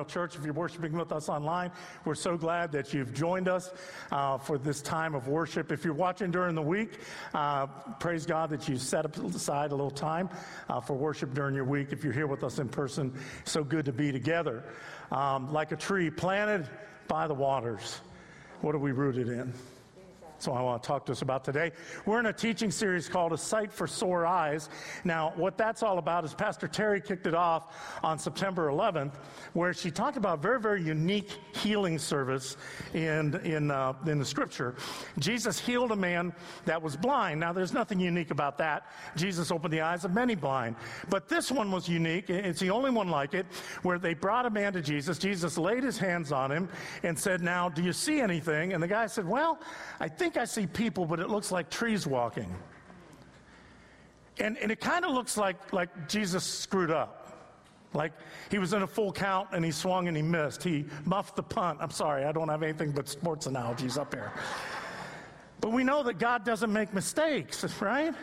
Memorial Church, if you're worshiping with us online, we're so glad that you've joined us uh, for this time of worship. If you're watching during the week, uh, praise God that you set aside a little time uh, for worship during your week. If you're here with us in person, so good to be together. Um, like a tree planted by the waters, what are we rooted in? That's what I want to talk to us about today. We're in a teaching series called A Sight for Sore Eyes. Now, what that's all about is Pastor Terry kicked it off on September 11th, where she talked about a very, very unique healing service in, in, uh, in the scripture. Jesus healed a man that was blind. Now, there's nothing unique about that. Jesus opened the eyes of many blind. But this one was unique. It's the only one like it, where they brought a man to Jesus. Jesus laid his hands on him and said, Now, do you see anything? And the guy said, Well, I think think I see people, but it looks like trees walking. And, and it kind of looks like, like Jesus screwed up. Like he was in a full count and he swung and he missed. He muffed the punt. I'm sorry, I don't have anything but sports analogies up here. But we know that God doesn't make mistakes, right?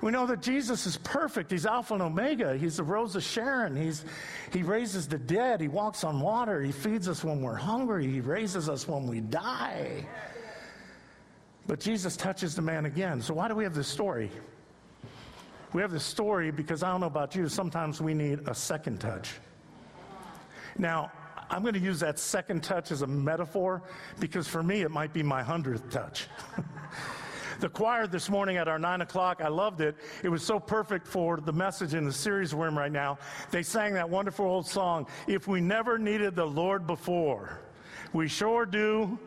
We know that Jesus is perfect. He's Alpha and Omega. He's the Rose of Sharon. He's, he raises the dead. He walks on water. He feeds us when we're hungry. He raises us when we die. But Jesus touches the man again. So, why do we have this story? We have this story because I don't know about you, sometimes we need a second touch. Now, I'm going to use that second touch as a metaphor because for me, it might be my hundredth touch. the choir this morning at our nine o'clock, I loved it. It was so perfect for the message in the series we're in right now. They sang that wonderful old song, If We Never Needed the Lord Before, We Sure Do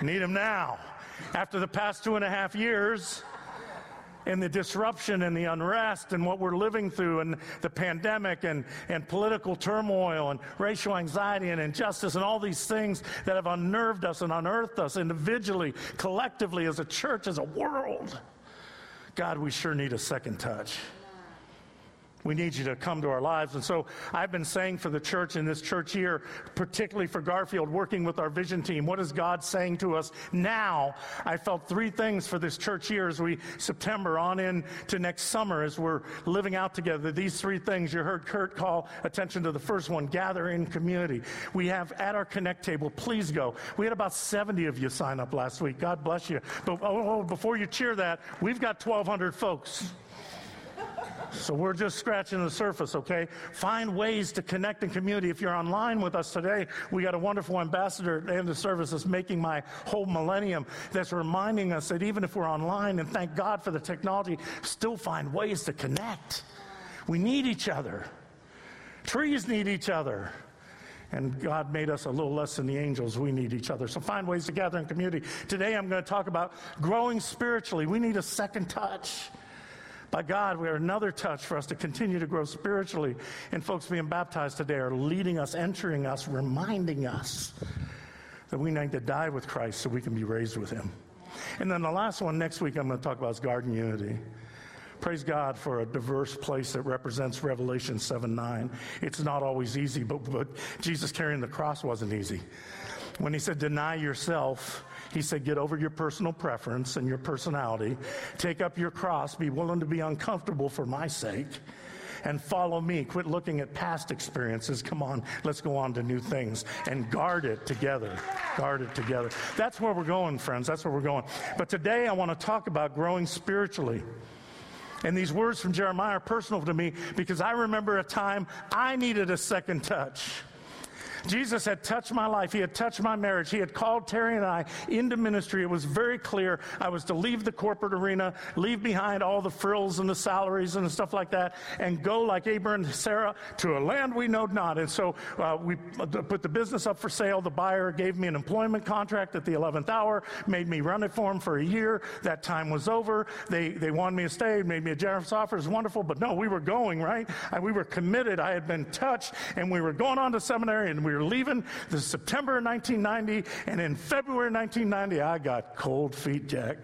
Need Him Now after the past two and a half years and the disruption and the unrest and what we're living through and the pandemic and, and political turmoil and racial anxiety and injustice and all these things that have unnerved us and unearthed us individually, collectively, as a church, as a world. God, we sure need a second touch. We need you to come to our lives. And so I've been saying for the church in this church year, particularly for Garfield, working with our vision team, what is God saying to us now? I felt three things for this church year as we, September on in to next summer, as we're living out together. These three things, you heard Kurt call attention to the first one gather in community. We have at our Connect table, please go. We had about 70 of you sign up last week. God bless you. But oh, oh before you cheer that, we've got 1,200 folks. So we're just scratching the surface, okay? Find ways to connect in community. If you're online with us today, we got a wonderful ambassador at the end of service that's making my whole millennium that's reminding us that even if we're online, and thank God for the technology, still find ways to connect. We need each other. Trees need each other. And God made us a little less than the angels. We need each other. So find ways to gather in community. Today I'm going to talk about growing spiritually. We need a second touch by God, we are another touch for us to continue to grow spiritually. And folks being baptized today are leading us, entering us, reminding us that we need to die with Christ so we can be raised with Him. And then the last one next week I'm going to talk about is garden unity. Praise God for a diverse place that represents Revelation 7 9. It's not always easy, but, but Jesus carrying the cross wasn't easy. When he said, Deny yourself, he said, Get over your personal preference and your personality. Take up your cross. Be willing to be uncomfortable for my sake. And follow me. Quit looking at past experiences. Come on, let's go on to new things and guard it together. Guard it together. That's where we're going, friends. That's where we're going. But today I want to talk about growing spiritually. And these words from Jeremiah are personal to me because I remember a time I needed a second touch. Jesus had touched my life. He had touched my marriage. He had called Terry and I into ministry. It was very clear I was to leave the corporate arena, leave behind all the frills and the salaries and the stuff like that, and go like Abraham and Sarah to a land we know not. And so uh, we put the business up for sale. The buyer gave me an employment contract at the 11th hour, made me run it for him for a year. That time was over. They, they wanted me to stay, made me a generous offer. It was wonderful. But no, we were going, right? And we were committed. I had been touched, and we were going on to seminary, and we were leaving the September 1990. And in February 1990, I got cold feet, Jack.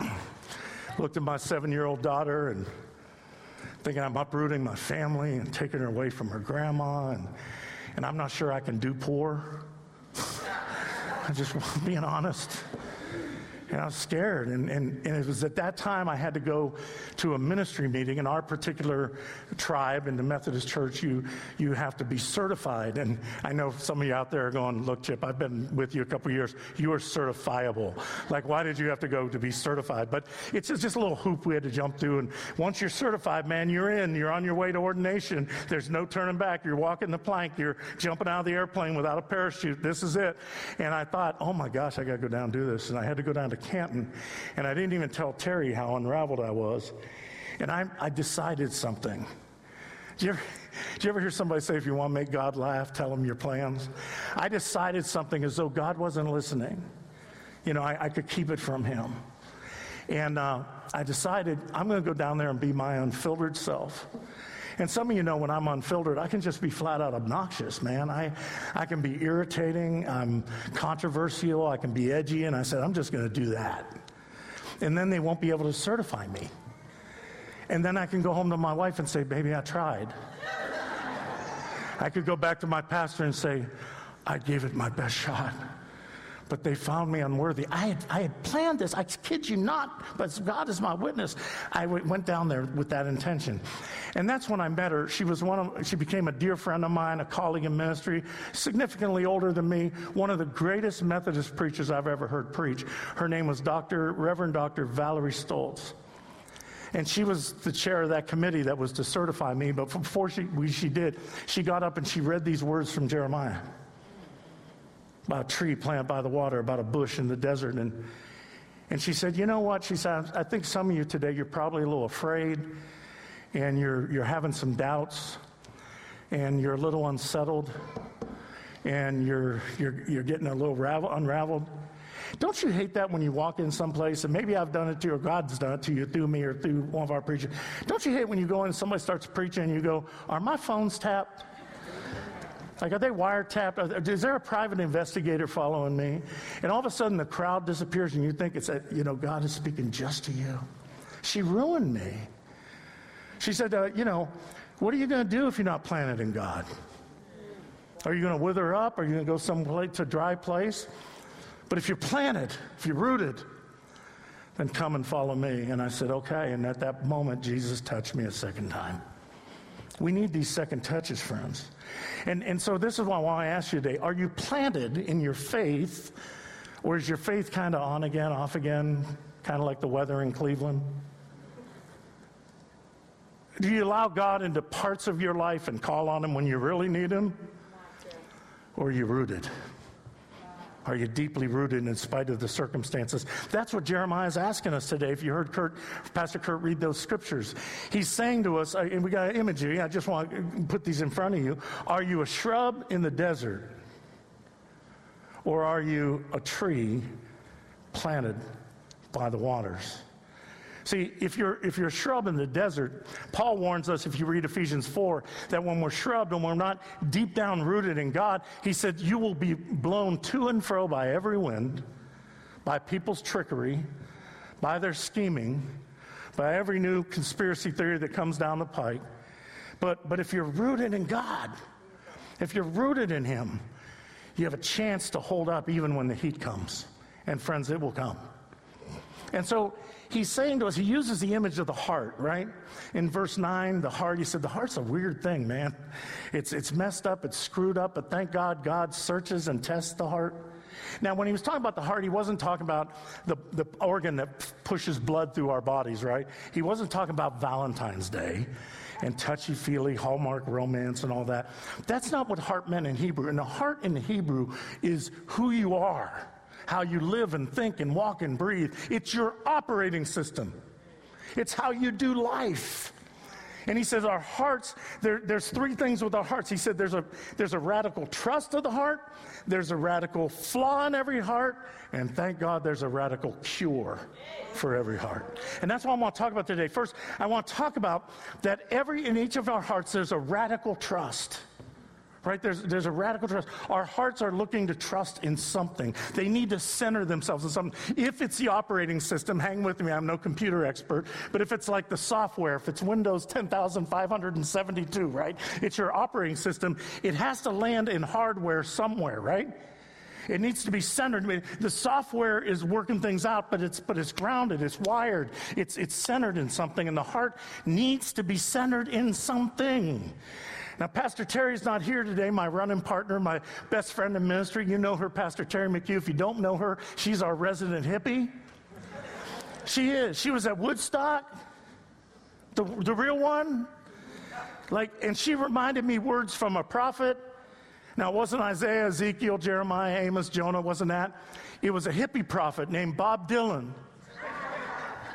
Looked at my seven year old daughter and thinking I'm uprooting my family and taking her away from her grandma, and, and I'm not sure I can do poor. I'm just being honest. And I was scared. And, and, and it was at that time I had to go to a ministry meeting. In our particular tribe, in the Methodist Church, you, you have to be certified. And I know some of you out there are going, Look, Chip, I've been with you a couple years. You are certifiable. Like, why did you have to go to be certified? But it's just, just a little hoop we had to jump through. And once you're certified, man, you're in. You're on your way to ordination. There's no turning back. You're walking the plank. You're jumping out of the airplane without a parachute. This is it. And I thought, Oh my gosh, I got to go down and do this. And I had to go down to to Canton, and I didn't even tell Terry how unraveled I was. And I, I decided something. Do you, ever, you ever hear somebody say, if you want to make God laugh, tell him your plans? I decided something as though God wasn't listening. You know, I, I could keep it from him. And uh, I decided I'm going to go down there and be my unfiltered self. And some of you know when I'm unfiltered, I can just be flat out obnoxious, man. I, I can be irritating, I'm controversial, I can be edgy, and I said, I'm just going to do that. And then they won't be able to certify me. And then I can go home to my wife and say, Baby, I tried. I could go back to my pastor and say, I gave it my best shot but they found me unworthy. I had, I had planned this. I kid you not, but God is my witness. I w- went down there with that intention. And that's when I met her. She was one of, she became a dear friend of mine, a colleague in ministry, significantly older than me, one of the greatest Methodist preachers I've ever heard preach. Her name was Dr. Reverend Dr. Valerie Stoltz. And she was the chair of that committee that was to certify me. But before she, we, she did, she got up and she read these words from Jeremiah about a tree planted by the water, about a bush in the desert. And, and she said, You know what? She said, I think some of you today, you're probably a little afraid and you're, you're having some doubts and you're a little unsettled and you're, you're, you're getting a little ravel, unraveled. Don't you hate that when you walk in someplace, and maybe I've done it to you, or God's done it to you through me or through one of our preachers? Don't you hate when you go in and somebody starts preaching and you go, Are my phones tapped? Like, are they wiretapped? Is there a private investigator following me? And all of a sudden, the crowd disappears, and you think it's that, you know, God is speaking just to you. She ruined me. She said, uh, you know, what are you going to do if you're not planted in God? Are you going to wither up? Are you going to go someplace to a dry place? But if you're planted, if you're rooted, then come and follow me. And I said, okay. And at that moment, Jesus touched me a second time. We need these second touches, friends. And, and so this is why I want ask you today are you planted in your faith, or is your faith kind of on again, off again, kind of like the weather in Cleveland? Do you allow God into parts of your life and call on Him when you really need Him? Or are you rooted? Are you deeply rooted in spite of the circumstances? That's what Jeremiah is asking us today. If you heard Kurt, Pastor Kurt read those scriptures, he's saying to us, and we got an imagery, I just want to put these in front of you. Are you a shrub in the desert? Or are you a tree planted by the waters? See, if you're, if you're a shrub in the desert, Paul warns us, if you read Ephesians 4, that when we're shrubbed and we're not deep down rooted in God, he said, you will be blown to and fro by every wind, by people's trickery, by their scheming, by every new conspiracy theory that comes down the pike. But, but if you're rooted in God, if you're rooted in Him, you have a chance to hold up even when the heat comes. And friends, it will come. And so he's saying to us, he uses the image of the heart, right? In verse 9, the heart, he said, the heart's a weird thing, man. It's, it's messed up, it's screwed up, but thank God God searches and tests the heart. Now, when he was talking about the heart, he wasn't talking about the, the organ that pushes blood through our bodies, right? He wasn't talking about Valentine's Day. and touchy feely, hallmark romance and all that. That's not what heart meant in Hebrew. And the heart in Hebrew is who you are, how you live and think and walk and breathe. It's your operating system, it's how you do life. And he says, Our hearts, there, there's three things with our hearts. He said, there's a, there's a radical trust of the heart, there's a radical flaw in every heart, and thank God there's a radical cure for every heart. And that's what I want to talk about today. First, I want to talk about that every, in each of our hearts, there's a radical trust right? There's, there's a radical trust. Our hearts are looking to trust in something. They need to center themselves in something. If it's the operating system, hang with me, I'm no computer expert, but if it's like the software, if it's Windows 10,572, right? It's your operating system, it has to land in hardware somewhere, right? It needs to be centered. I mean, the software is working things out, but it's but it's grounded, it's wired, it's it's centered in something, and the heart needs to be centered in something. Now, Pastor Terry's not here today, my running partner, my best friend in ministry. You know her, Pastor Terry McHugh. If you don't know her, she's our resident hippie. She is. She was at Woodstock, the, the real one. Like, and she reminded me words from a prophet. Now, it wasn't Isaiah, Ezekiel, Jeremiah, Amos, Jonah, wasn't that? It was a hippie prophet named Bob Dylan.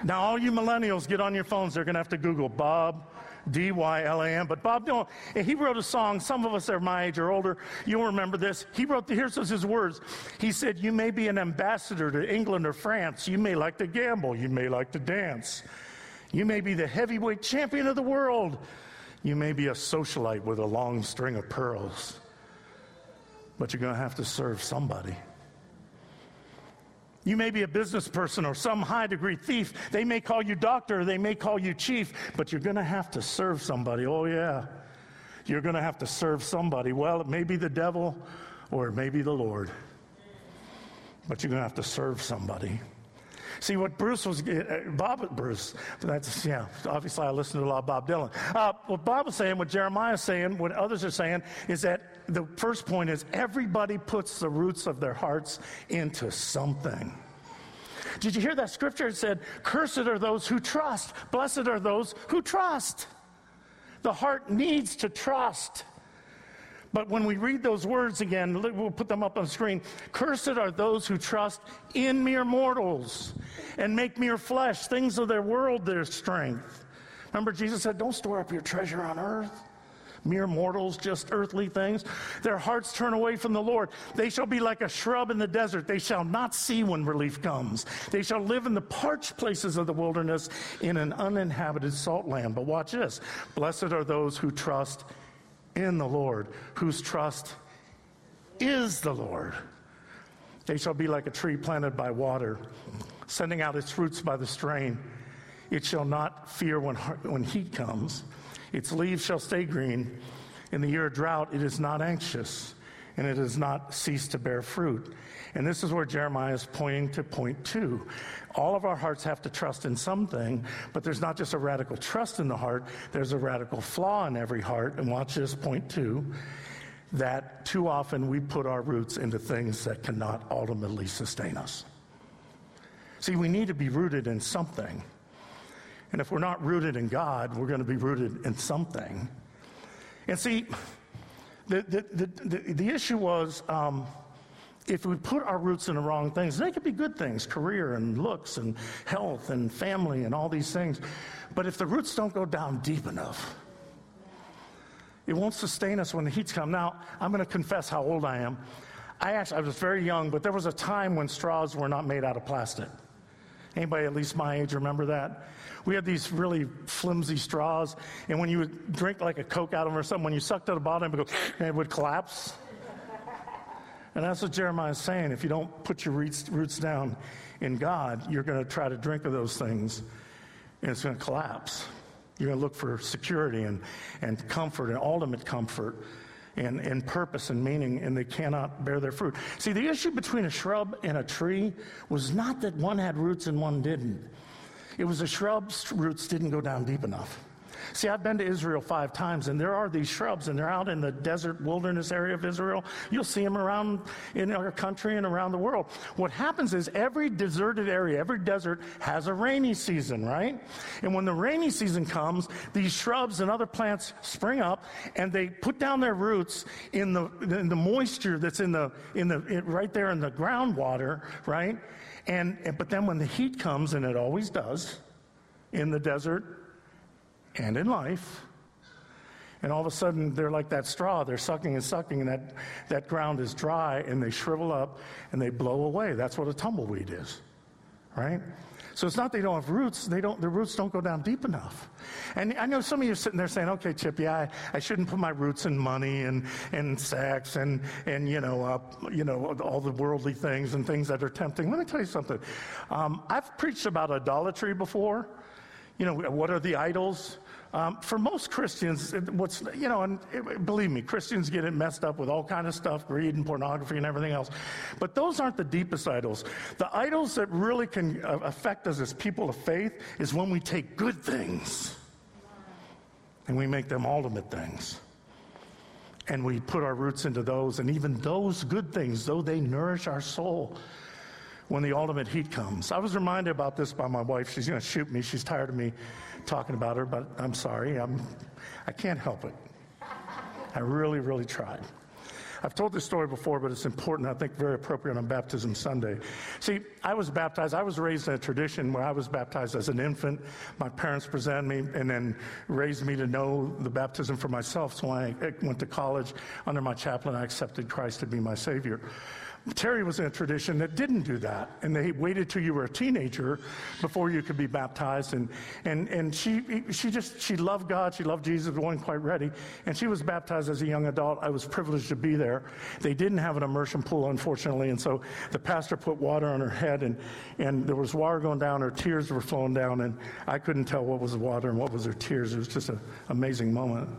Now, all you millennials, get on your phones. They're going to have to Google Bob D Y L A N. But Bob Dylan, he wrote a song. Some of us are my age or older. You'll remember this. He wrote, the, here's his words. He said, You may be an ambassador to England or France. You may like to gamble. You may like to dance. You may be the heavyweight champion of the world. You may be a socialite with a long string of pearls. But you're going to have to serve somebody. You may be a business person or some high degree thief. They may call you doctor, they may call you chief, but you're going to have to serve somebody. Oh, yeah. You're going to have to serve somebody. Well, it may be the devil or it may be the Lord, but you're going to have to serve somebody. See what Bruce was, uh, Bob, Bruce, that's, yeah, obviously I listen to a lot of Bob Dylan. Uh, what Bob was saying, what Jeremiah is saying, what others are saying, is that the first point is everybody puts the roots of their hearts into something. Did you hear that scripture? It said, Cursed are those who trust, blessed are those who trust. The heart needs to trust. But when we read those words again, we'll put them up on the screen. Cursed are those who trust in mere mortals and make mere flesh, things of their world, their strength. Remember, Jesus said, Don't store up your treasure on earth. Mere mortals, just earthly things. Their hearts turn away from the Lord. They shall be like a shrub in the desert. They shall not see when relief comes. They shall live in the parched places of the wilderness in an uninhabited salt land. But watch this Blessed are those who trust in the Lord, whose trust is the Lord. They shall be like a tree planted by water, sending out its roots by the strain. It shall not fear when, when heat comes. Its leaves shall stay green. In the year of drought, it is not anxious, and it does not cease to bear fruit. And this is where Jeremiah is pointing to point two. All of our hearts have to trust in something, but there's not just a radical trust in the heart, there's a radical flaw in every heart. And watch this point two that too often we put our roots into things that cannot ultimately sustain us. See, we need to be rooted in something. And if we're not rooted in God, we're going to be rooted in something. And see, the, the, the, the, issue was um, if we put our roots in the wrong things, they could be good things career and looks and health and family and all these things. But if the roots don't go down deep enough, it won't sustain us when the heat's come. Now, I'm going to confess how old I am. I actually, I was very young, but there was a time when straws were not made out of plastic. Anybody at least my age remember that? We had these really flimsy straws, and when you would drink like a Coke out of them or something, when you sucked at the bottom, it would, go, it would collapse. And that's what Jeremiah is saying. If you don't put your roots, down in God, you're going to try to drink of those things, and it's going to collapse. You're going to look for security and, and comfort and ultimate comfort and, and purpose and meaning, and they cannot bear their fruit. See, the issue between a shrub and a tree was not that one had roots and one didn't. It was the shrub's roots didn't go down deep enough. See, I've been to Israel five times, and there are these shrubs, and they're out in the desert wilderness area of Israel. You'll see them around in our country and around the world. What happens is every deserted area, every desert has a rainy season, right? And when the rainy season comes, these shrubs and other plants spring up, and they put down their roots in the, in the moisture that's in the, in the, in, right there in the groundwater, right? And, and, but then when the heat comes, and it always does in the desert and in life, and all of a sudden they're like that straw, they're sucking and sucking, and that, that ground is dry, and they shrivel up and they blow away. That's what a tumbleweed is, right? So it's not they don't have roots, they don't, their roots don't go down deep enough. And I know some of you are sitting there saying, okay, Chip, yeah, I, I shouldn't put my roots in money and, and sex and, and you, know, uh, you know, all the worldly things and things that are tempting. Let me tell you something. Um, I've preached about idolatry before. You know, what are the idols? Um, for most Christians, what's you know, and it, believe me, Christians get it messed up with all kind of stuff, greed and pornography and everything else. But those aren't the deepest idols. The idols that really can uh, affect us as people of faith is when we take good things and we make them ultimate things. And we put our roots into those, and even those good things, though they nourish our soul, when the ultimate heat comes. I was reminded about this by my wife. She's going to shoot me. She's tired of me talking about her, but I'm sorry. I'm, I can't help it. I really, really tried. I've told this story before, but it's important, I think very appropriate on Baptism Sunday. See, I was baptized, I was raised in a tradition where I was baptized as an infant. My parents presented me and then raised me to know the baptism for myself. So when I went to college under my chaplain, I accepted Christ to be my Savior. Terry was in a tradition that didn't do that, and they waited till you were a teenager before you could be baptized. And and and she she just she loved God, she loved Jesus, wasn't quite ready, and she was baptized as a young adult. I was privileged to be there. They didn't have an immersion pool, unfortunately, and so the pastor put water on her head, and and there was water going down. Her tears were flowing down, and I couldn't tell what was the water and what was her tears. It was just an amazing moment.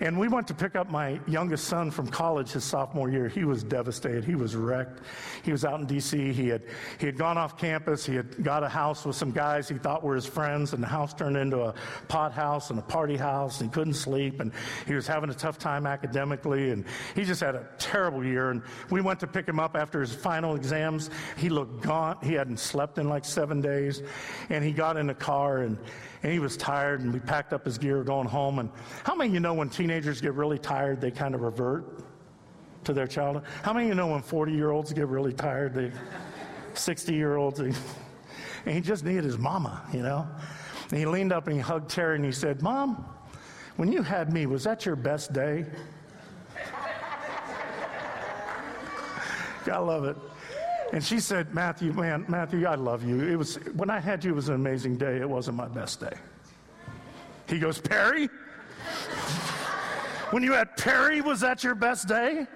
And we went to pick up my youngest son from college his sophomore year. He was devastated. He was wrecked. He was out in D.C. He had, he had gone off campus. He had got a house with some guys he thought were his friends, and the house turned into a pot house and a party house, and he couldn't sleep, and he was having a tough time academically, and he just had a terrible year. And we went to pick him up after his final exams. He looked gaunt. He hadn't slept in like seven days, and he got in the car, and and he was tired, and we packed up his gear going home. And how many of you know when teenagers get really tired, they kind of revert to their childhood? How many of you know when 40 year olds get really tired, they 60 year olds, and he just needed his mama, you know? And he leaned up and he hugged Terry and he said, Mom, when you had me, was that your best day? I love it. And she said, Matthew, man, Matthew, I love you. It was when I had you, it was an amazing day. It wasn't my best day. He goes, Perry? when you had Perry, was that your best day?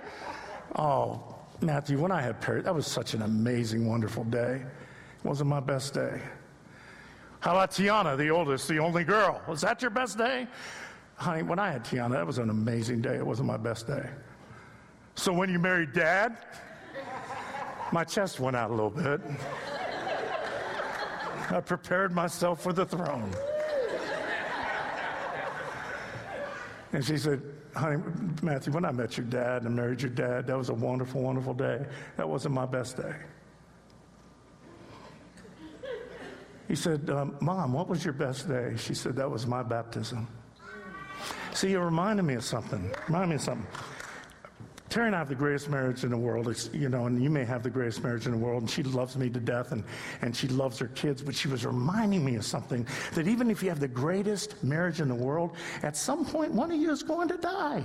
Oh, Matthew, when I had Perry, that was such an amazing, wonderful day. It wasn't my best day. How about Tiana, the oldest, the only girl? Was that your best day? Honey, when I had Tiana, that was an amazing day. It wasn't my best day. So when you married dad, my chest went out a little bit. I prepared myself for the throne. And she said, Honey, Matthew, when I met your dad and married your dad, that was a wonderful, wonderful day. That wasn't my best day. He said, um, Mom, what was your best day? She said, That was my baptism. See, you reminded me of something. Reminded me of something. Terry and I have the greatest marriage in the world, you know, and you may have the greatest marriage in the world, and she loves me to death, and, and she loves her kids, but she was reminding me of something that even if you have the greatest marriage in the world, at some point one of you is going to die.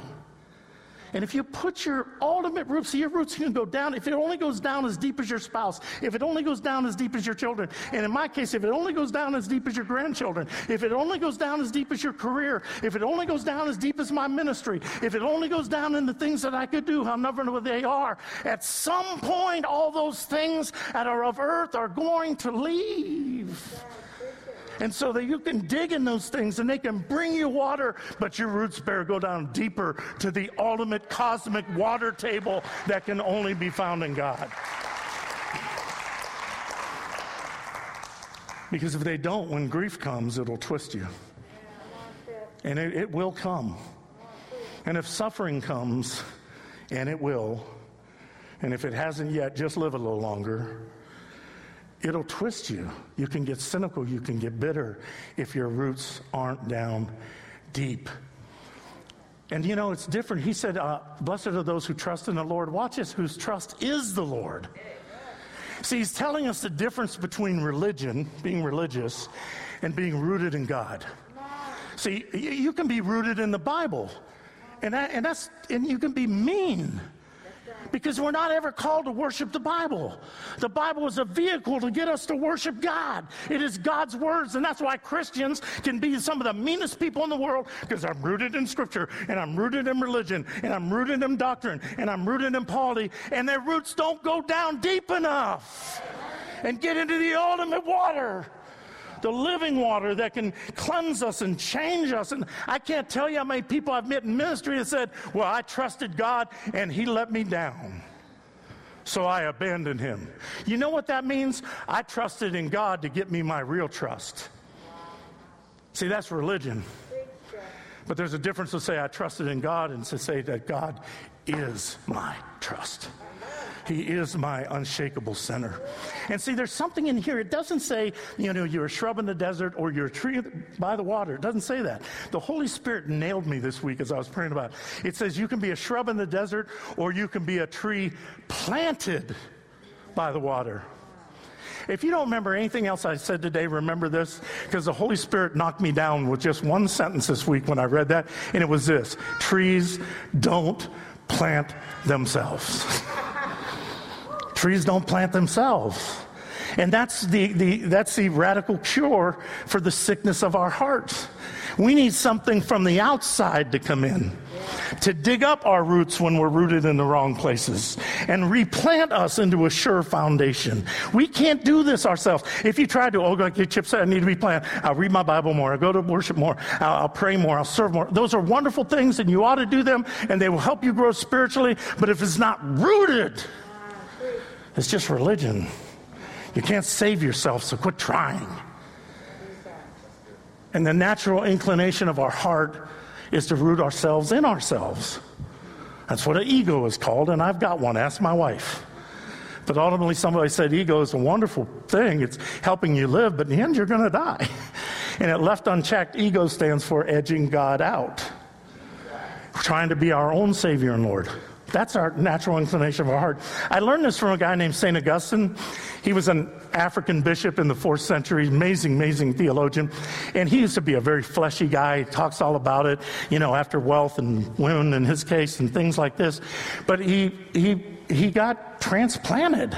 And if you put your ultimate roots, see, your roots can go down. If it only goes down as deep as your spouse, if it only goes down as deep as your children, and in my case, if it only goes down as deep as your grandchildren, if it only goes down as deep as your career, if it only goes down as deep as my ministry, if it only goes down in the things that I could do, I'll never know what they are. At some point, all those things that are of earth are going to leave. And so that you can dig in those things and they can bring you water, but your roots better go down deeper to the ultimate cosmic water table that can only be found in God. Because if they don't, when grief comes, it'll twist you. And it, it will come. And if suffering comes, and it will, and if it hasn't yet, just live a little longer. It'll twist you. You can get cynical, you can get bitter if your roots aren't down deep. And you know, it's different. He said, uh, Blessed are those who trust in the Lord. Watch this, whose trust is the Lord. See, he's telling us the difference between religion, being religious, and being rooted in God. See, you can be rooted in the Bible, and, that, and, that's, and you can be mean because we're not ever called to worship the Bible. The Bible is a vehicle to get us to worship God. It is God's words, and that's why Christians can be some of the meanest people in the world because I'm rooted in Scripture, and I'm rooted in religion, and I'm rooted in doctrine, and I'm rooted in polity, and their roots don't go down deep enough and get into the ultimate water the living water that can cleanse us and change us. And I can't tell you how many people I've met in ministry that said, Well, I trusted God and He let me down. So I abandoned Him. You know what that means? I trusted in God to get me my real trust. See, that's religion. But there's a difference to say I trusted in God and to say that God is my trust. He is my unshakable center. And see, there's something in here. It doesn't say, you know, you're a shrub in the desert or you're a tree by the water. It doesn't say that. The Holy Spirit nailed me this week as I was praying about it. It says you can be a shrub in the desert or you can be a tree planted by the water. If you don't remember anything else I said today, remember this because the Holy Spirit knocked me down with just one sentence this week when I read that, and it was this trees don't plant themselves. Trees don't plant themselves. And that's the, the, that's the radical cure for the sickness of our hearts. We need something from the outside to come in, to dig up our roots when we're rooted in the wrong places, and replant us into a sure foundation. We can't do this ourselves. If you try to, oh, God, get chips, I need to be planted. I'll read my Bible more. I'll go to worship more. I'll, I'll pray more. I'll serve more. Those are wonderful things, and you ought to do them, and they will help you grow spiritually. But if it's not rooted, it's just religion. You can't save yourself, so quit trying. And the natural inclination of our heart is to root ourselves in ourselves. That's what an ego is called, and I've got one. Ask my wife. But ultimately, somebody said ego is a wonderful thing. It's helping you live, but in the end, you're going to die. And it left unchecked, ego stands for edging God out, trying to be our own Savior and Lord. That's our natural inclination of our heart. I learned this from a guy named St. Augustine. He was an African bishop in the fourth century, amazing, amazing theologian. And he used to be a very fleshy guy. He talks all about it, you know, after wealth and women in his case and things like this. But he, he, he got transplanted.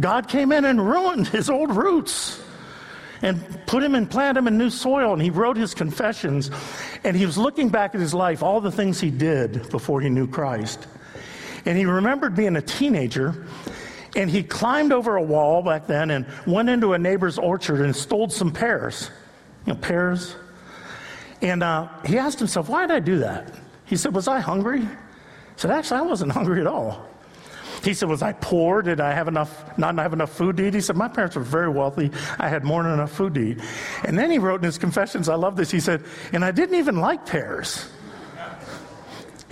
God came in and ruined his old roots and put him and plant him in new soil. And he wrote his confessions. And he was looking back at his life, all the things he did before he knew Christ. And he remembered being a teenager. And he climbed over a wall back then and went into a neighbor's orchard and stole some pears. You know, pears. And uh, he asked himself, why did I do that? He said, Was I hungry? He said, Actually, I wasn't hungry at all. He said, Was I poor? Did I have enough, not have enough food to eat? He said, My parents were very wealthy. I had more than enough food to eat. And then he wrote in his confessions, I love this. He said, And I didn't even like pears.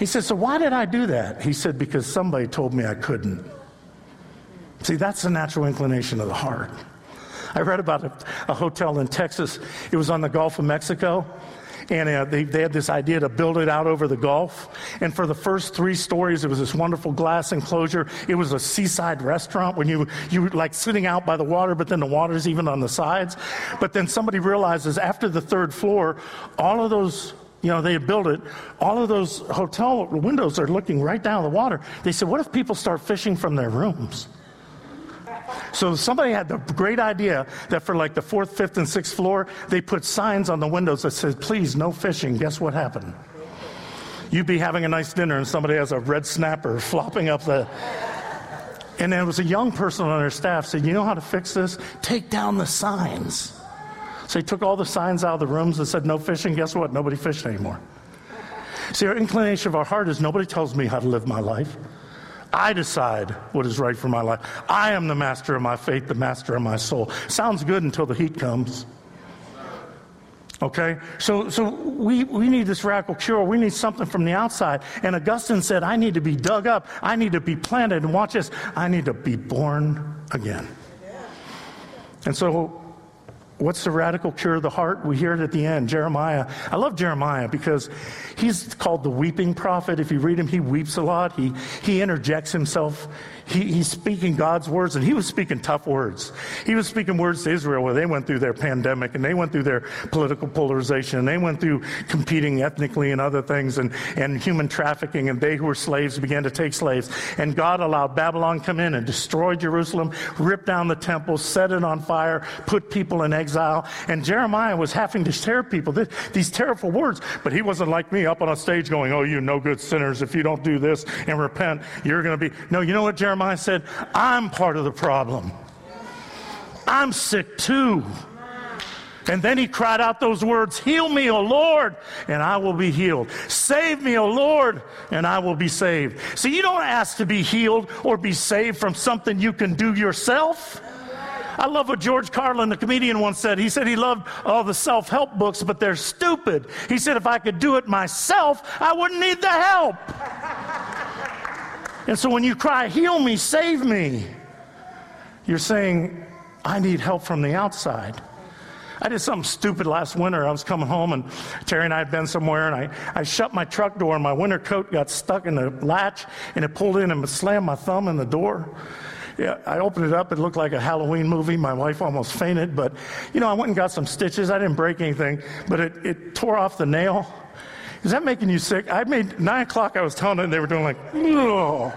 He said, So why did I do that? He said, Because somebody told me I couldn't. See, that's the natural inclination of the heart. I read about a, a hotel in Texas. It was on the Gulf of Mexico and uh, they, they had this idea to build it out over the Gulf. And for the first three stories, it was this wonderful glass enclosure. It was a seaside restaurant when you you were like sitting out by the water, but then the water's even on the sides. But then somebody realizes after the third floor, all of those you know, they built it. All of those hotel windows are looking right down the water. They said, what if people start fishing from their rooms? So somebody had the great idea that for like the fourth, fifth, and sixth floor, they put signs on the windows that said, please, no fishing. Guess what happened? You'd be having a nice dinner and somebody has a red snapper flopping up the. And there was a young person on their staff said, You know how to fix this? Take down the signs. So he took all the signs out of the rooms and said, No fishing. Guess what? Nobody fished anymore. See, our inclination of our heart is nobody tells me how to live my life. I decide what is right for my life. I am the master of my faith, the master of my soul. Sounds good until the heat comes. Okay? So, so we, we need this radical cure. We need something from the outside. And Augustine said, I need to be dug up. I need to be planted. And watch this I need to be born again. And so What's the radical cure of the heart? We hear it at the end. Jeremiah. I love Jeremiah because he's called the weeping prophet. If you read him, he weeps a lot. He, he interjects himself he, he's speaking God's words, and he was speaking tough words. He was speaking words to Israel where they went through their pandemic and they went through their political polarization and they went through competing ethnically and other things and, and human trafficking, and they who were slaves began to take slaves. And God allowed Babylon come in and destroy Jerusalem, rip down the temple, set it on fire, put people in exile. And Jeremiah was having to share people this, these terrible words, but he wasn't like me up on a stage going, Oh, you no good sinners, if you don't do this and repent, you're going to be. No, you know what Jeremiah said, I'm part of the problem. I'm sick too. And then he cried out those words Heal me, O Lord, and I will be healed. Save me, O Lord, and I will be saved. So you don't ask to be healed or be saved from something you can do yourself. I love what George Carlin, the comedian, once said. He said he loved all the self help books, but they're stupid. He said, if I could do it myself, I wouldn't need the help. And so when you cry, heal me, save me, you're saying, I need help from the outside. I did something stupid last winter. I was coming home, and Terry and I had been somewhere, and I, I shut my truck door, and my winter coat got stuck in the latch, and it pulled in and slammed my thumb in the door. Yeah, I opened it up. It looked like a Halloween movie. My wife almost fainted, but you know, I went and got some stitches. I didn't break anything, but it, it tore off the nail. Is that making you sick? I made nine o'clock. I was telling them they were doing like, oh,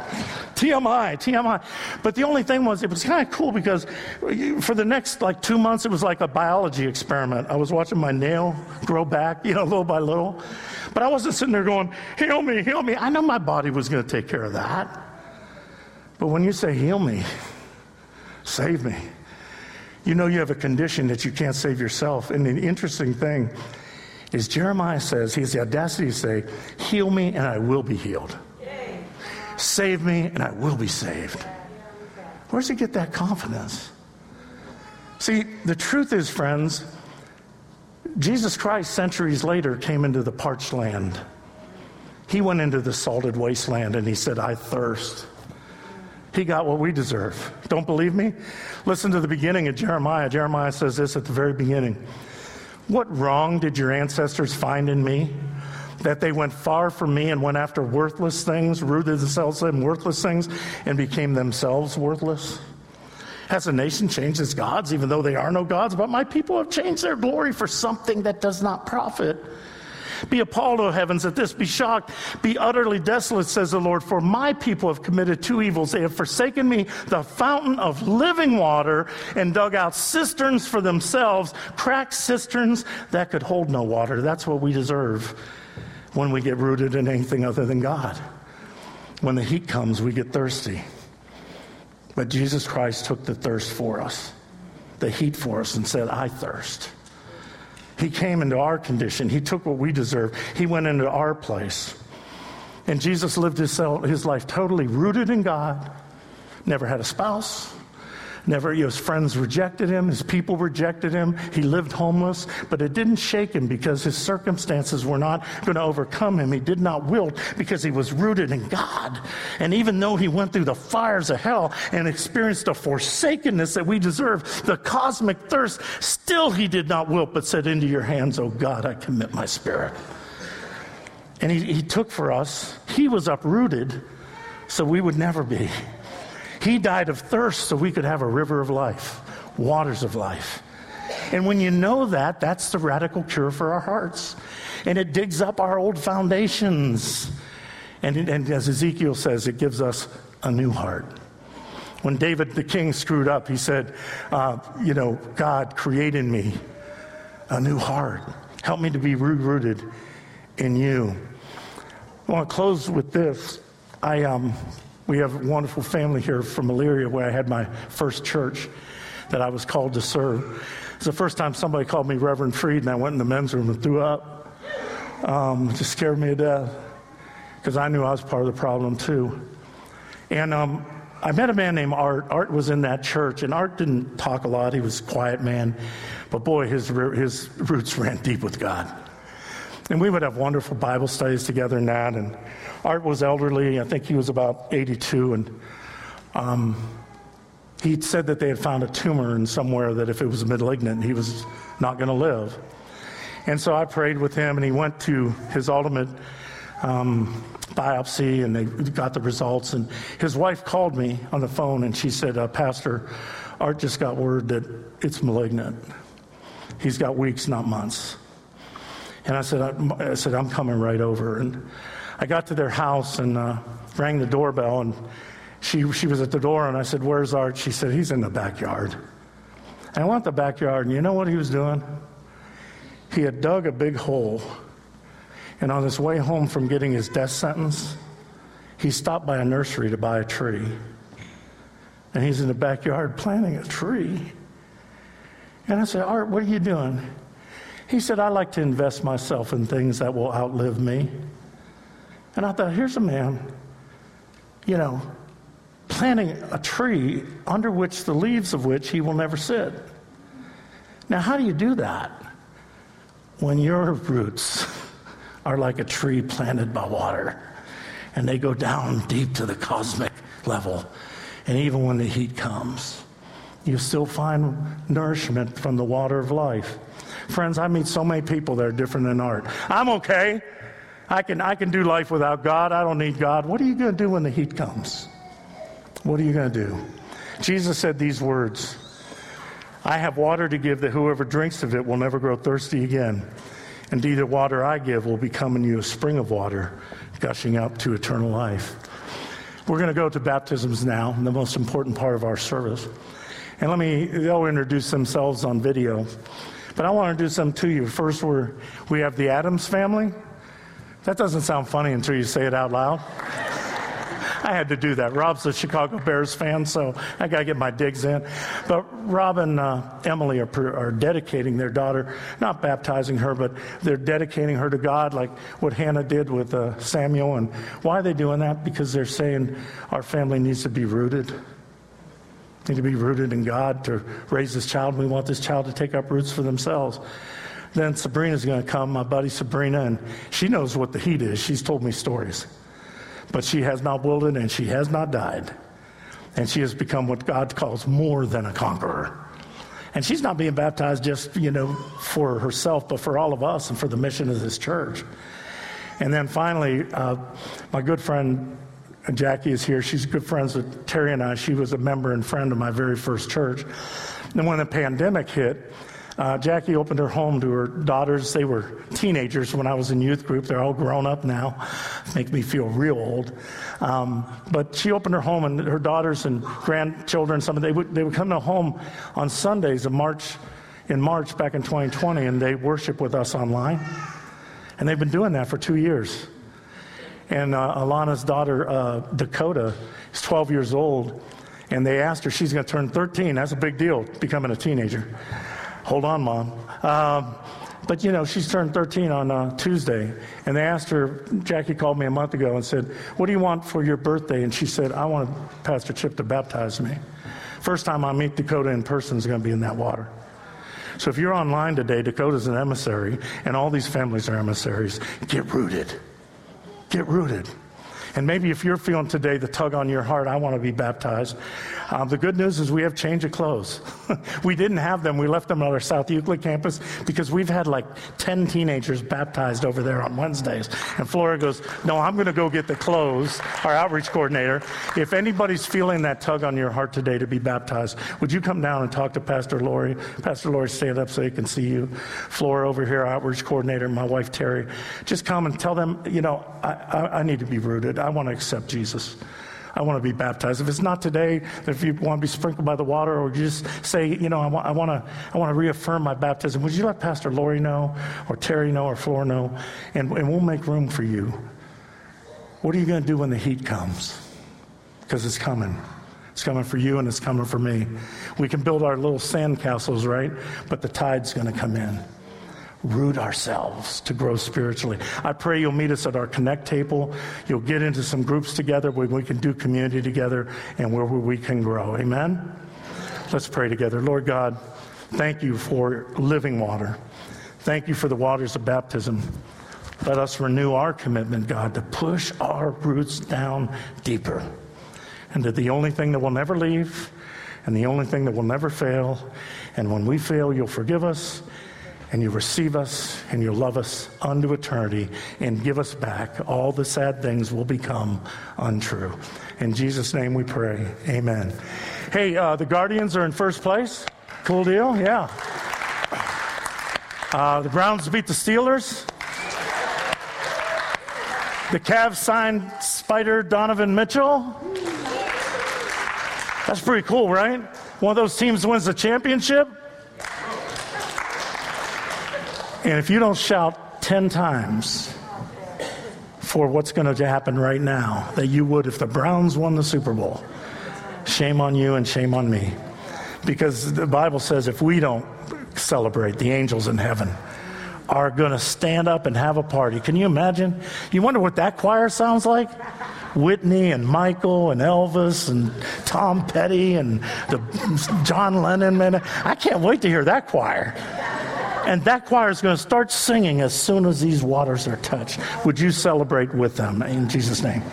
TMI, TMI. But the only thing was, it was kind of cool because for the next like two months, it was like a biology experiment. I was watching my nail grow back, you know, little by little. But I wasn't sitting there going, heal me, heal me. I know my body was going to take care of that. But when you say heal me, save me, you know you have a condition that you can't save yourself. And the interesting thing is Jeremiah says, he has the audacity to say, Heal me and I will be healed. Save me and I will be saved. Where does he get that confidence? See, the truth is, friends, Jesus Christ, centuries later, came into the parched land. He went into the salted wasteland and he said, I thirst. He got what we deserve. Don't believe me? Listen to the beginning of Jeremiah. Jeremiah says this at the very beginning. What wrong did your ancestors find in me? That they went far from me and went after worthless things, rooted themselves in worthless things, and became themselves worthless? Has a nation changed its gods, even though they are no gods? But my people have changed their glory for something that does not profit. Be appalled, O heavens, at this. Be shocked. Be utterly desolate, says the Lord. For my people have committed two evils. They have forsaken me, the fountain of living water, and dug out cisterns for themselves, cracked cisterns that could hold no water. That's what we deserve when we get rooted in anything other than God. When the heat comes, we get thirsty. But Jesus Christ took the thirst for us, the heat for us, and said, I thirst. He came into our condition. He took what we deserve. He went into our place. And Jesus lived his, his life totally rooted in God, never had a spouse, Never, his friends rejected him, his people rejected him. He lived homeless, but it didn't shake him because his circumstances were not going to overcome him. He did not wilt because he was rooted in God. And even though he went through the fires of hell and experienced a forsakenness that we deserve, the cosmic thirst, still he did not wilt, but said, Into your hands, O God, I commit my spirit. And he, he took for us, he was uprooted so we would never be. He died of thirst so we could have a river of life, waters of life. And when you know that, that's the radical cure for our hearts. And it digs up our old foundations. And, and as Ezekiel says, it gives us a new heart. When David the king screwed up, he said, uh, You know, God, created me a new heart. Help me to be rooted in you. I want to close with this. I, um, we have a wonderful family here from Elyria where I had my first church that I was called to serve. It's the first time somebody called me Reverend Freed, and I went in the men's room and threw up. Um, it just scared me to death because I knew I was part of the problem too. And um, I met a man named Art. Art was in that church, and Art didn't talk a lot. He was a quiet man, but boy, his, his roots ran deep with God. And we would have wonderful Bible studies together in that. And Art was elderly. I think he was about 82. And um, he said that they had found a tumor in somewhere that if it was malignant, he was not going to live. And so I prayed with him, and he went to his ultimate um, biopsy, and they got the results. And his wife called me on the phone, and she said, uh, Pastor, Art just got word that it's malignant. He's got weeks, not months. And I said, I, I said, I'm coming right over. And I got to their house and uh, rang the doorbell, and she, she was at the door, and I said, Where's Art? She said, He's in the backyard. And I went to the backyard, and you know what he was doing? He had dug a big hole, and on his way home from getting his death sentence, he stopped by a nursery to buy a tree. And he's in the backyard planting a tree. And I said, Art, what are you doing? He said, I like to invest myself in things that will outlive me. And I thought, here's a man, you know, planting a tree under which the leaves of which he will never sit. Now, how do you do that? When your roots are like a tree planted by water and they go down deep to the cosmic level, and even when the heat comes, you still find nourishment from the water of life. Friends, I meet so many people that are different than art. I'm okay. I can, I can do life without God. I don't need God. What are you going to do when the heat comes? What are you going to do? Jesus said these words I have water to give that whoever drinks of it will never grow thirsty again. Indeed, the water I give will become in you a spring of water gushing up to eternal life. We're going to go to baptisms now, the most important part of our service. And let me, they'll introduce themselves on video. But I want to do some to you. First, we're, we have the Adams family. That doesn't sound funny until you say it out loud. I had to do that. Rob's a Chicago Bears fan, so I got to get my digs in. But Rob and uh, Emily are, are dedicating their daughter, not baptizing her, but they're dedicating her to God, like what Hannah did with uh, Samuel. And why are they doing that? Because they're saying our family needs to be rooted need to be rooted in God to raise this child. We want this child to take up roots for themselves. Then Sabrina's going to come, my buddy Sabrina, and she knows what the heat is. She's told me stories. But she has not wilted and she has not died. And she has become what God calls more than a conqueror. And she's not being baptized just, you know, for herself, but for all of us and for the mission of this church. And then finally, uh, my good friend Jackie is here. She's good friends with Terry and I. She was a member and friend of my very first church. And when the pandemic hit, uh, Jackie opened her home to her daughters. They were teenagers when I was in youth group. They're all grown up now. Make me feel real old. Um, but she opened her home, and her daughters and grandchildren, some of they would they would come to home on Sundays in March, in March back in 2020, and they worship with us online. And they've been doing that for two years. And uh, Alana's daughter, uh, Dakota, is 12 years old. And they asked her, she's going to turn 13. That's a big deal, becoming a teenager. Hold on, Mom. Um, but you know, she's turned 13 on uh, Tuesday. And they asked her, Jackie called me a month ago and said, What do you want for your birthday? And she said, I want Pastor Chip to baptize me. First time I meet Dakota in person is going to be in that water. So if you're online today, Dakota's an emissary, and all these families are emissaries. Get rooted. Get rooted. And maybe if you're feeling today the tug on your heart, I want to be baptized. Um, the good news is we have change of clothes. we didn't have them. We left them at our South Euclid campus because we've had like 10 teenagers baptized over there on Wednesdays. And Flora goes, No, I'm going to go get the clothes, our outreach coordinator. If anybody's feeling that tug on your heart today to be baptized, would you come down and talk to Pastor Lori? Pastor Lori, stand up so he can see you. Flora over here, outreach coordinator, my wife Terry. Just come and tell them, you know, I, I, I need to be rooted. I want to accept Jesus. I want to be baptized. If it's not today, if you want to be sprinkled by the water, or you just say, you know, I want, I want to, I want to reaffirm my baptism, would you let Pastor Lori know, or Terry know, or Flora know, and, and we'll make room for you. What are you going to do when the heat comes? Because it's coming. It's coming for you and it's coming for me. We can build our little sand castles, right? But the tide's going to come in. Root ourselves to grow spiritually. I pray you'll meet us at our Connect table. You'll get into some groups together where we can do community together and where we can grow. Amen? Let's pray together. Lord God, thank you for living water. Thank you for the waters of baptism. Let us renew our commitment, God, to push our roots down deeper And that the only thing that will never leave and the only thing that will never fail. And when we fail, you'll forgive us and you receive us and you love us unto eternity and give us back. All the sad things will become untrue. In Jesus' name we pray. Amen. Hey, uh, the Guardians are in first place. Cool deal? Yeah. Uh, the Browns beat the Steelers. The Cavs signed Spider Donovan Mitchell. That's pretty cool, right? One of those teams wins the championship. And if you don't shout 10 times for what's going to happen right now that you would if the Browns won the Super Bowl, shame on you and shame on me. Because the Bible says if we don't celebrate, the angels in heaven are going to stand up and have a party. Can you imagine? You wonder what that choir sounds like? Whitney and Michael and Elvis and Tom Petty and the John Lennon. Man, I can't wait to hear that choir. And that choir is going to start singing as soon as these waters are touched. Would you celebrate with them in Jesus' name?